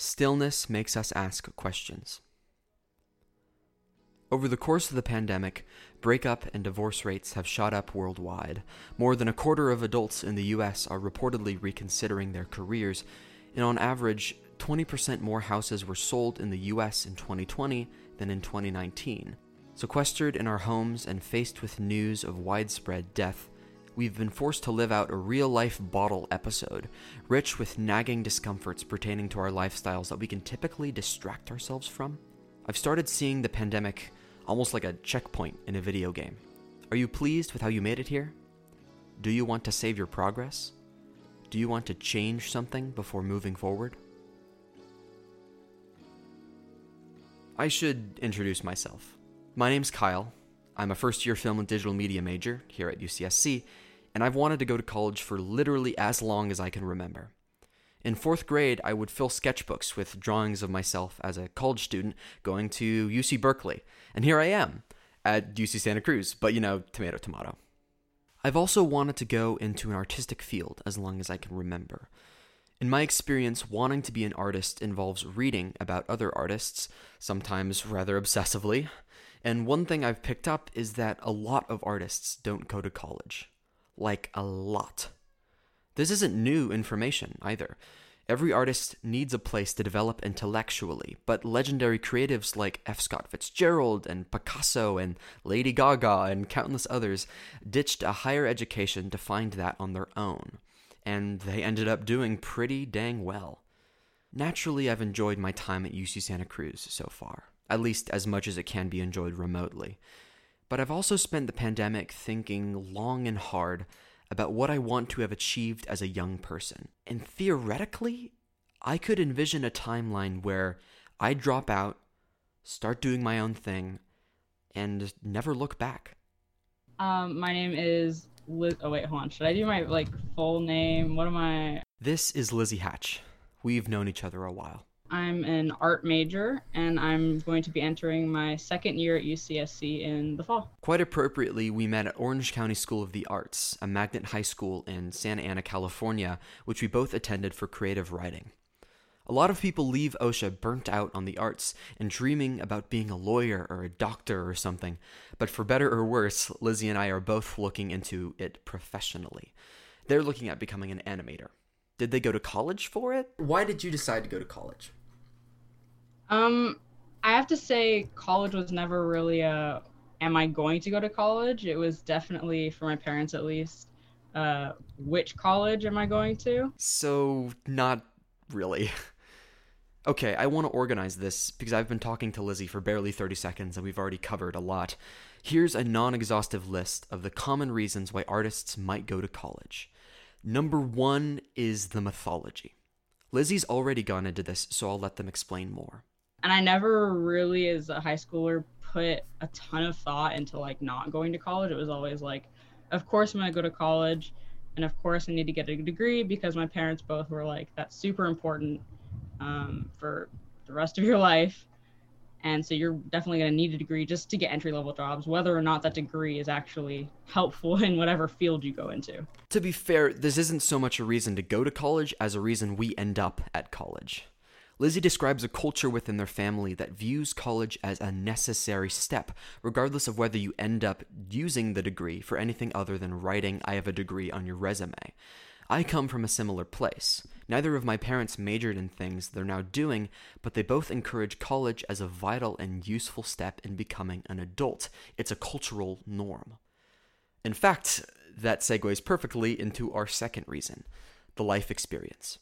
Stillness makes us ask questions. Over the course of the pandemic, breakup and divorce rates have shot up worldwide. More than a quarter of adults in the US are reportedly reconsidering their careers, and on average, 20% more houses were sold in the US in 2020 than in 2019. Sequestered in our homes and faced with news of widespread death, we've been forced to live out a real life bottle episode, rich with nagging discomforts pertaining to our lifestyles that we can typically distract ourselves from. I've started seeing the pandemic almost like a checkpoint in a video game. Are you pleased with how you made it here? Do you want to save your progress? Do you want to change something before moving forward? I should introduce myself. My name's Kyle. I'm a first year film and digital media major here at UCSC, and I've wanted to go to college for literally as long as I can remember. In fourth grade, I would fill sketchbooks with drawings of myself as a college student going to UC Berkeley, and here I am at UC Santa Cruz, but you know, tomato, tomato. I've also wanted to go into an artistic field as long as I can remember. In my experience, wanting to be an artist involves reading about other artists, sometimes rather obsessively, and one thing I've picked up is that a lot of artists don't go to college like a lot. This isn't new information either. Every artist needs a place to develop intellectually, but legendary creatives like F. Scott Fitzgerald and Picasso and Lady Gaga and countless others ditched a higher education to find that on their own, and they ended up doing pretty dang well. Naturally, I've enjoyed my time at UC Santa Cruz so far, at least as much as it can be enjoyed remotely. But I've also spent the pandemic thinking long and hard about what I want to have achieved as a young person. And theoretically, I could envision a timeline where I drop out, start doing my own thing, and never look back. Um, my name is Liz. Oh wait, hold on. Should I do my like full name? What am I? This is Lizzie Hatch. We've known each other a while. I'm an art major, and I'm going to be entering my second year at UCSC in the fall. Quite appropriately, we met at Orange County School of the Arts, a magnet high school in Santa Ana, California, which we both attended for creative writing. A lot of people leave OCSA burnt out on the arts and dreaming about being a lawyer or a doctor or something, but for better or worse, Lizzie and I are both looking into it professionally. They're looking at becoming an animator. Did they go to college for it? Why did you decide to go to college? Um, I have to say, college was never really a. Am I going to go to college? It was definitely for my parents, at least. Uh, which college am I going to? So not really. Okay, I want to organize this because I've been talking to Lizzie for barely 30 seconds and we've already covered a lot. Here's a non exhaustive list of the common reasons why artists might go to college. Number one is the mythology. Lizzie's already gone into this, so I'll let them explain more and I never really, as a high schooler, put a ton of thought into like not going to college. It was always like, of course I'm gonna go to college, and of course I need to get a degree because my parents both were like, that's super important um, for the rest of your life. And so you're definitely to need a degree just to get entry level jobs, whether or not that degree is actually helpful in whatever field you go into. To be fair, this isn't so much a reason to go to college as a reason we end up at college. Lizzie describes a culture within their family that views college as a necessary step, regardless of whether you end up using the degree for anything other than writing, I have a degree on your resume. I come from a similar place. Neither of my parents majored in things they're now doing, but they both encourage college as a vital and useful step in becoming an adult. It's a cultural norm. In fact, that segues perfectly into our second reason the life experience.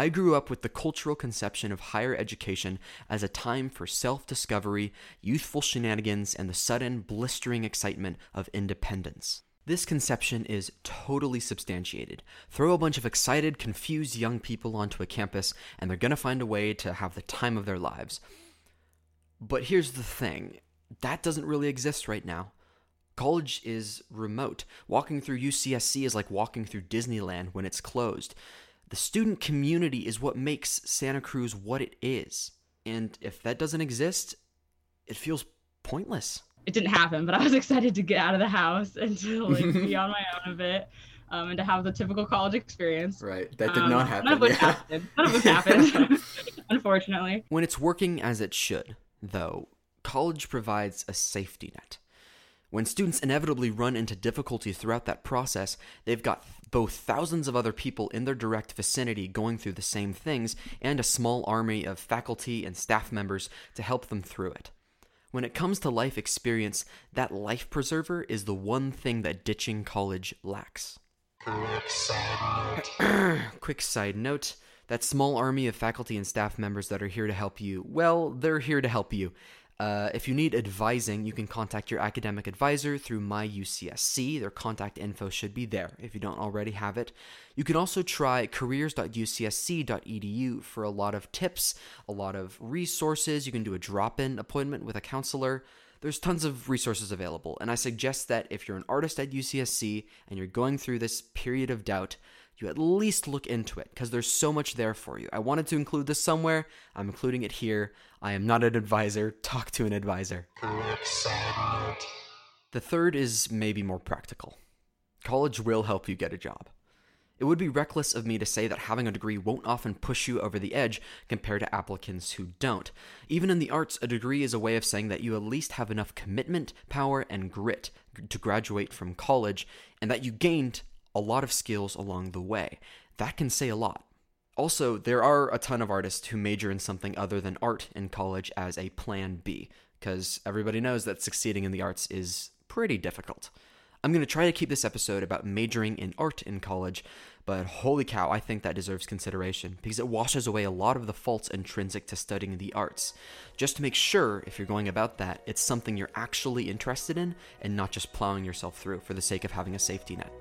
I grew up with the cultural conception of higher education as a time for self discovery, youthful shenanigans, and the sudden, blistering excitement of independence. This conception is totally substantiated. Throw a bunch of excited, confused young people onto a campus, and they're gonna find a way to have the time of their lives. But here's the thing that doesn't really exist right now. College is remote. Walking through UCSC is like walking through Disneyland when it's closed. The student community is what makes Santa Cruz what it is. And if that doesn't exist, it feels pointless. It didn't happen, but I was excited to get out of the house and to like be on my own a bit. um, and to have the typical college experience. Right. That did um, not happen. None of which yeah. happened. None of which happened, unfortunately. When it's working as it should, though, college provides a safety net. When students inevitably run into difficulty throughout that process, they've got both thousands of other people in their direct vicinity going through the same things and a small army of faculty and staff members to help them through it. When it comes to life experience, that life preserver is the one thing that ditching college lacks. Quick side note. Quick side note that small army of faculty and staff members that are here to help you, well, they're here to help you. Uh, if you need advising, you can contact your academic advisor through My UCSC. Their contact info should be there if you don't already have it. You can also try careers.ucsc.edu for a lot of tips, a lot of resources. You can do a drop in appointment with a counselor. There's tons of resources available, and I suggest that if you're an artist at UCSC and you're going through this period of doubt, you at least look into it because there's so much there for you. I wanted to include this somewhere. I'm including it here. I am not an advisor. Talk to an advisor. The third is maybe more practical. College will help you get a job. It would be reckless of me to say that having a degree won't often push you over the edge compared to applicants who don't. Even in the arts, a degree is a way of saying that you at least have enough commitment, power, and grit to graduate from college, and that you gained a lot of skills along the way. That can say a lot. Also, there are a ton of artists who major in something other than art in college as a plan B, because everybody knows that succeeding in the arts is pretty difficult. I'm going to try to keep this episode about majoring in art in college, but holy cow, I think that deserves consideration because it washes away a lot of the faults intrinsic to studying the arts. Just to make sure, if you're going about that, it's something you're actually interested in and not just plowing yourself through for the sake of having a safety net.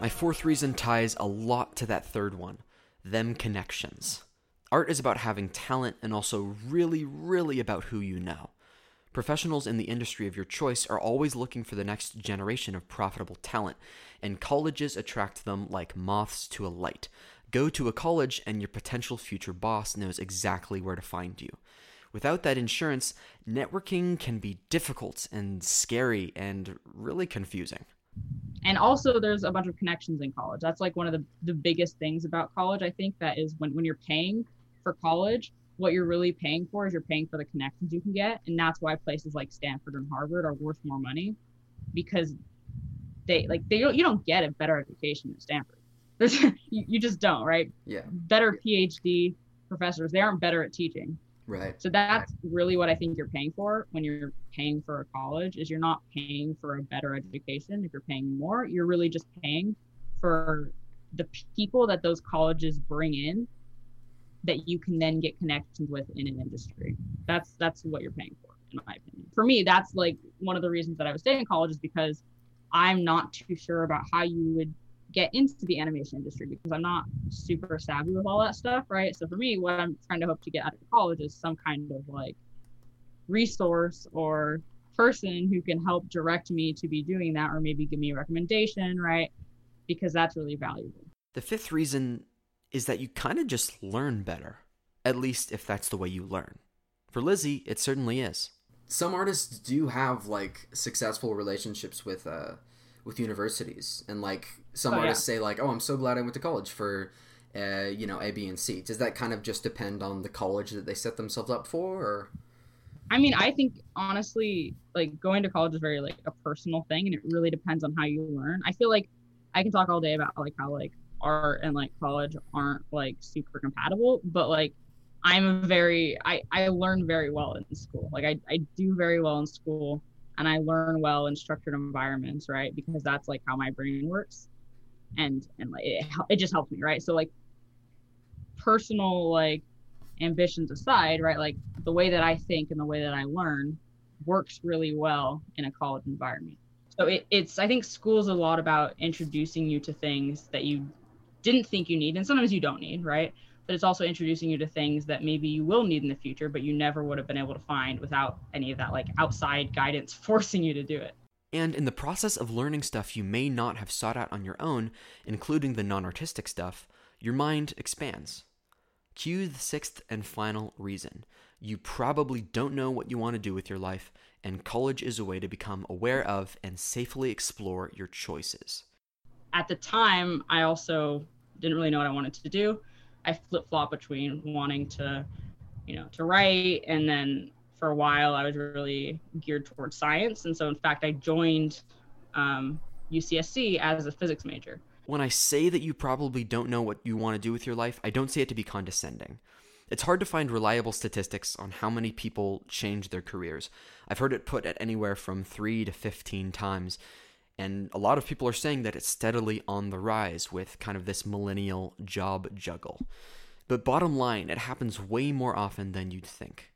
My fourth reason ties a lot to that third one them connections. Art is about having talent and also really, really about who you know. Professionals in the industry of your choice are always looking for the next generation of profitable talent, and colleges attract them like moths to a light. Go to a college, and your potential future boss knows exactly where to find you. Without that insurance, networking can be difficult and scary and really confusing and also there's a bunch of connections in college that's like one of the, the biggest things about college i think that is when, when you're paying for college what you're really paying for is you're paying for the connections you can get. And that's why places like stanford and harvard are worth more money because they like they don't you don't get a better education at stanford. There's you, you just don't right? Yeah. Better phd professors they aren't better at teaching. Right. So that's really what I think you're paying for when you're paying for a college is you're not paying for a better education. If you're paying more, you're really just paying for the people that those colleges bring in that you can then get connections with in an industry. That's that's what you're paying for, in my opinion. For me, that's like one of the reasons that I was staying in college is because I'm not too sure about how you would get into the animation industry because I'm not super savvy with all that stuff, right? So for me, what I'm trying to hope to get out of college is some kind of like resource or person who can help direct me to be doing that or maybe give me a recommendation, right? Because that's really valuable. The fifth reason is that you kind of just learn better, at least if that's the way you learn. For Lizzie, it certainly is. Some artists do have like successful relationships with uh with universities and like some oh, artists yeah. say like oh i'm so glad i went to college for uh, you know a b and c does that kind of just depend on the college that they set themselves up for or i mean i think honestly like going to college is very like a personal thing and it really depends on how you learn i feel like i can talk all day about like how like art and like college aren't like super compatible but like i'm a very i i learn very well in school like i, I do very well in school and I learn well in structured environments, right? Because that's like how my brain works, and and like it, it just helps me, right? So like personal like ambitions aside, right? Like the way that I think and the way that I learn works really well in a college environment. So it, it's I think school's a lot about introducing you to things that you didn't think you need, and sometimes you don't need, right? but it's also introducing you to things that maybe you will need in the future, but you never would have been able to find without any of that like outside guidance forcing you to do it. And in the process of learning stuff you may not have sought out on your own, including the non artistic stuff, your mind expands. Cue the sixth and final reason. You probably don't know what you want to do with your life, and college is a way to become aware of and safely explore your choices. At the time, I also didn't really know what I wanted to do. I flip flop between wanting to, you know, to write, and then for a while I was really geared towards science. And so, in fact, I joined um, UCSC as a physics major. When I say that you probably don't know what you want to do with your life, I don't say it to be condescending. It's hard to find reliable statistics on how many people change their careers. I've heard it put at anywhere from 3 to 15 times, and a lot of people are saying that it's steadily on the rise with kind of this millennial job juggle. But bottom line, it happens way more often than you'd think.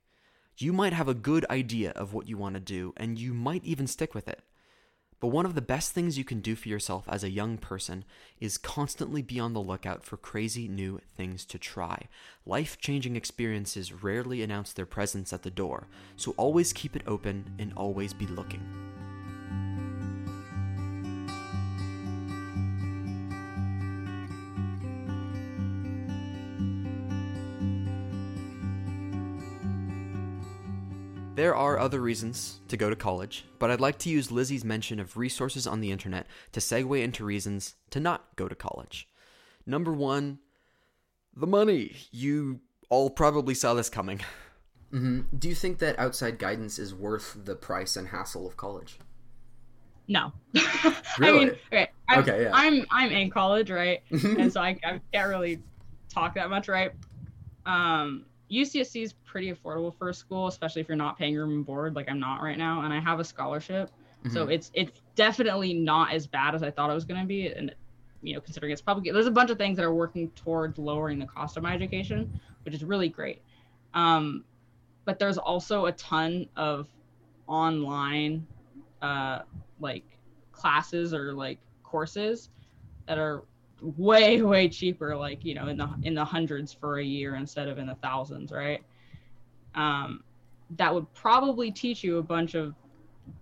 You might have a good idea of what you want to do, and you might even stick with it. But one of the best things you can do for yourself as a young person is constantly be on the lookout for crazy new things to try. Life changing experiences rarely announce their presence at the door, so always keep it open and always be looking. There are other reasons to go to college, but I'd like to use Lizzie's mention of resources on the internet to segue into reasons to not go to college. Number one, the money. You all probably saw this coming. Mm-hmm. Do you think that outside guidance is worth the price and hassle of college? No. Really? I mean, okay, I'm, Okay, yeah. I'm I'm in college, right? and so I, I can't really talk that much, right? Um, UCSC is pretty affordable for a school, especially if you're not paying room and board, like I'm not right now, and I have a scholarship, so Mhm. it's it's definitely not as bad as I thought it was going to be, and you know, considering it's probably there's a bunch of things that are working towards lowering the cost of my education, which is really great. Um, but there's also a ton of online, uh, like classes or like courses that are way way cheaper like you know in the in the hundreds for a year instead of in the thousands right um that would probably teach you a bunch of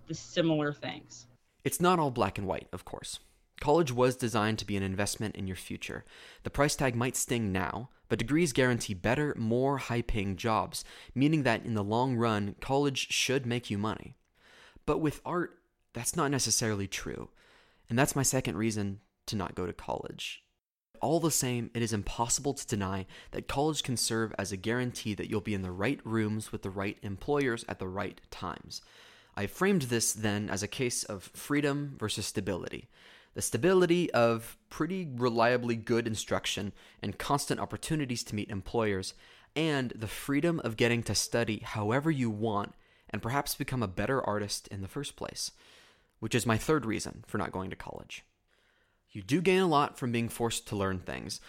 the similar things It's not all black and white, of course. College was designed to be an investment in your future. The price tag might sting now, but degrees guarantee better, more high paying jobs, meaning that in the long run, college should make you money. But with art, that's not necessarily true. And that's my second reason to not go to college. All the same, it is impossible to deny that college can serve as a guarantee that you'll be in the right rooms with the right employers at the right times. I framed this then as a case of freedom versus stability. The stability of pretty reliably good instruction and constant opportunities to meet employers, and the freedom of getting to study however you want and perhaps become a better artist in the first place, which is my third reason for not going to college. You do gain a lot from being forced to learn things,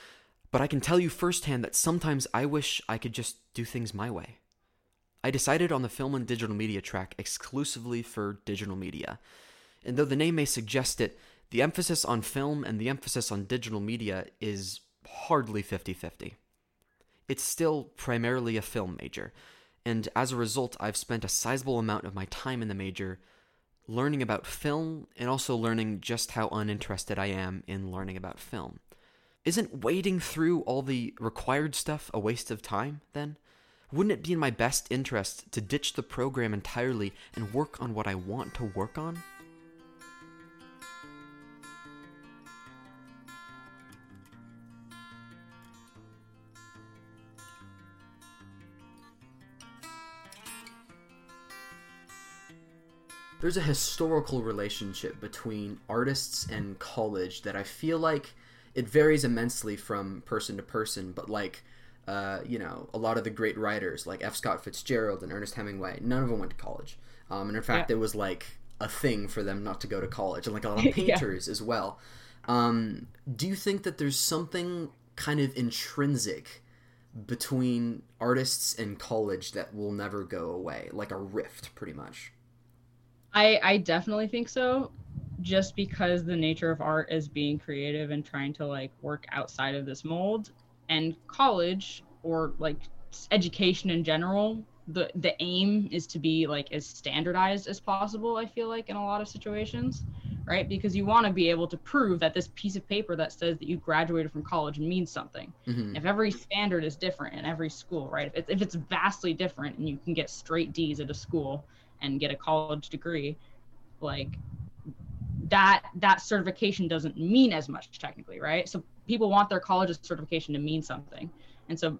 but I can tell you firsthand that sometimes I wish I could just do things my way. I decided on the film and digital media track exclusively for digital media. And though the name may suggest it, the emphasis on film and the emphasis on digital media is hardly 50 50. It's still primarily a film major, and as a result, I've spent a sizable amount of my time in the major learning about film and also learning just how uninterested I am in learning about film. Isn't wading through all the required stuff a waste of time, then? Wouldn't it be in my best interest to ditch the program entirely and work on what I want to work on? There's a historical relationship between artists and college that I feel like it varies immensely from person to person, but like uh, you know, a lot of the great writers like F. Scott Fitzgerald and Ernest Hemingway, none of them went to college. Um, and in fact, Yeah. it was like a thing for them not to go to college, and like a lot of Yeah. painters as well. Um, do you think that there's something kind of intrinsic between artists and college that will never go away, like a rift, pretty much? I I definitely think so, just because the nature of art is being creative and trying to like work outside of this mold, and college or like education in general the the aim is to be like as standardized as possible i feel like in a lot of situations right? Because you want to be able to prove that this piece of paper that says that you graduated from college means something. Mm-hmm. if every standard is different in every school right? If it's, if it's vastly different and you can get straight d's at a school and get a college degree like that that certification doesn't mean as much technically right so people want their college certification to mean something and so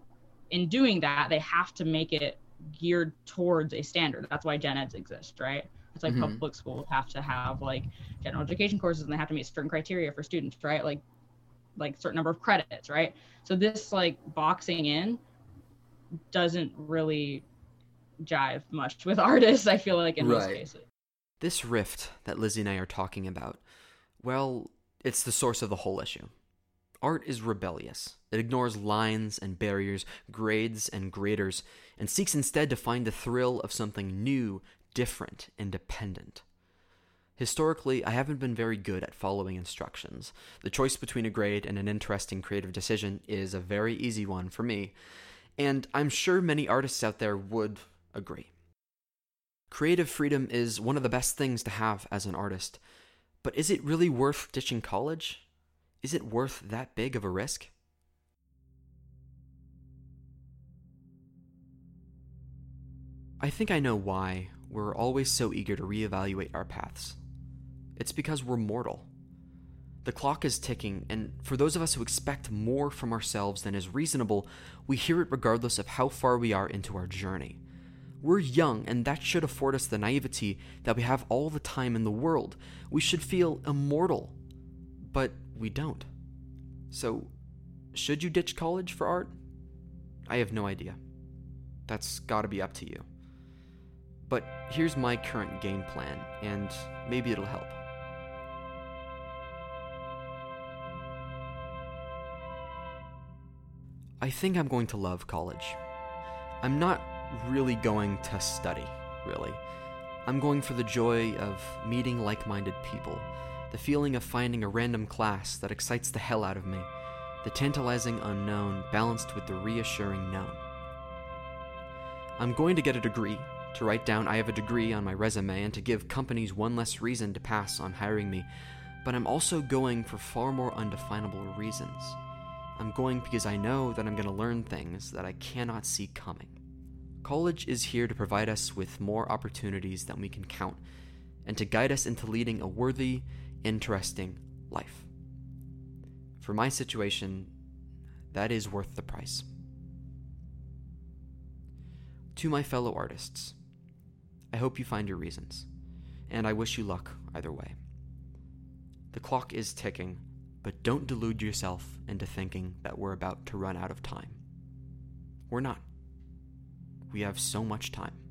in doing that they have to make it geared towards a standard. That's why gen eds exist, right? It's like mm-hmm. public schools have to have like general education courses and they have to meet certain criteria for students, right? Like like certain number of credits, right? So this like boxing in doesn't really jive much with artists, I feel like in right. most cases. This rift that Lizzie and I are talking about, well, it's the source of the whole issue. Art is rebellious. It ignores lines and barriers, grades and graders, and seeks instead to find the thrill of something new, different, independent. Historically, I haven't been very good at following instructions. The choice between a grade and an interesting creative decision is a very easy one for me, and I'm sure many artists out there would agree. Creative freedom is one of the best things to have as an artist, but is it really worth ditching college? Is it worth that big of a risk? I think I know why we're always so eager to reevaluate our paths. It's because we're mortal. The clock is ticking, and for those of us who expect more from ourselves than is reasonable, we hear it regardless of how far we are into our journey. We're young, and that should afford us the naivety that we have all the time in the world. We should feel immortal. But we don't. So, should you ditch college for art? I have no idea. That's gotta be up to you. But here's my current game plan, and maybe it'll help. I think I'm going to love college. I'm not really going to study, really. I'm going for the joy of meeting like minded people the feeling of finding a random class that excites the hell out of me, the tantalizing unknown balanced with the reassuring known. I'm going to get a degree, to write down I have a degree on my resume and to give companies one less reason to pass on hiring me, but I'm also going for far more undefinable reasons. I'm going because I know that I'm going to learn things that I cannot see coming. College is here to provide us with more opportunities than we can count, and to guide us into leading a worthy interesting life. For my situation, that is worth the price. To my fellow artists, I hope you find your reasons, and I wish you luck either way. The clock is ticking, but don't delude yourself into thinking that we're about to run out of time. We're not. We have so much time.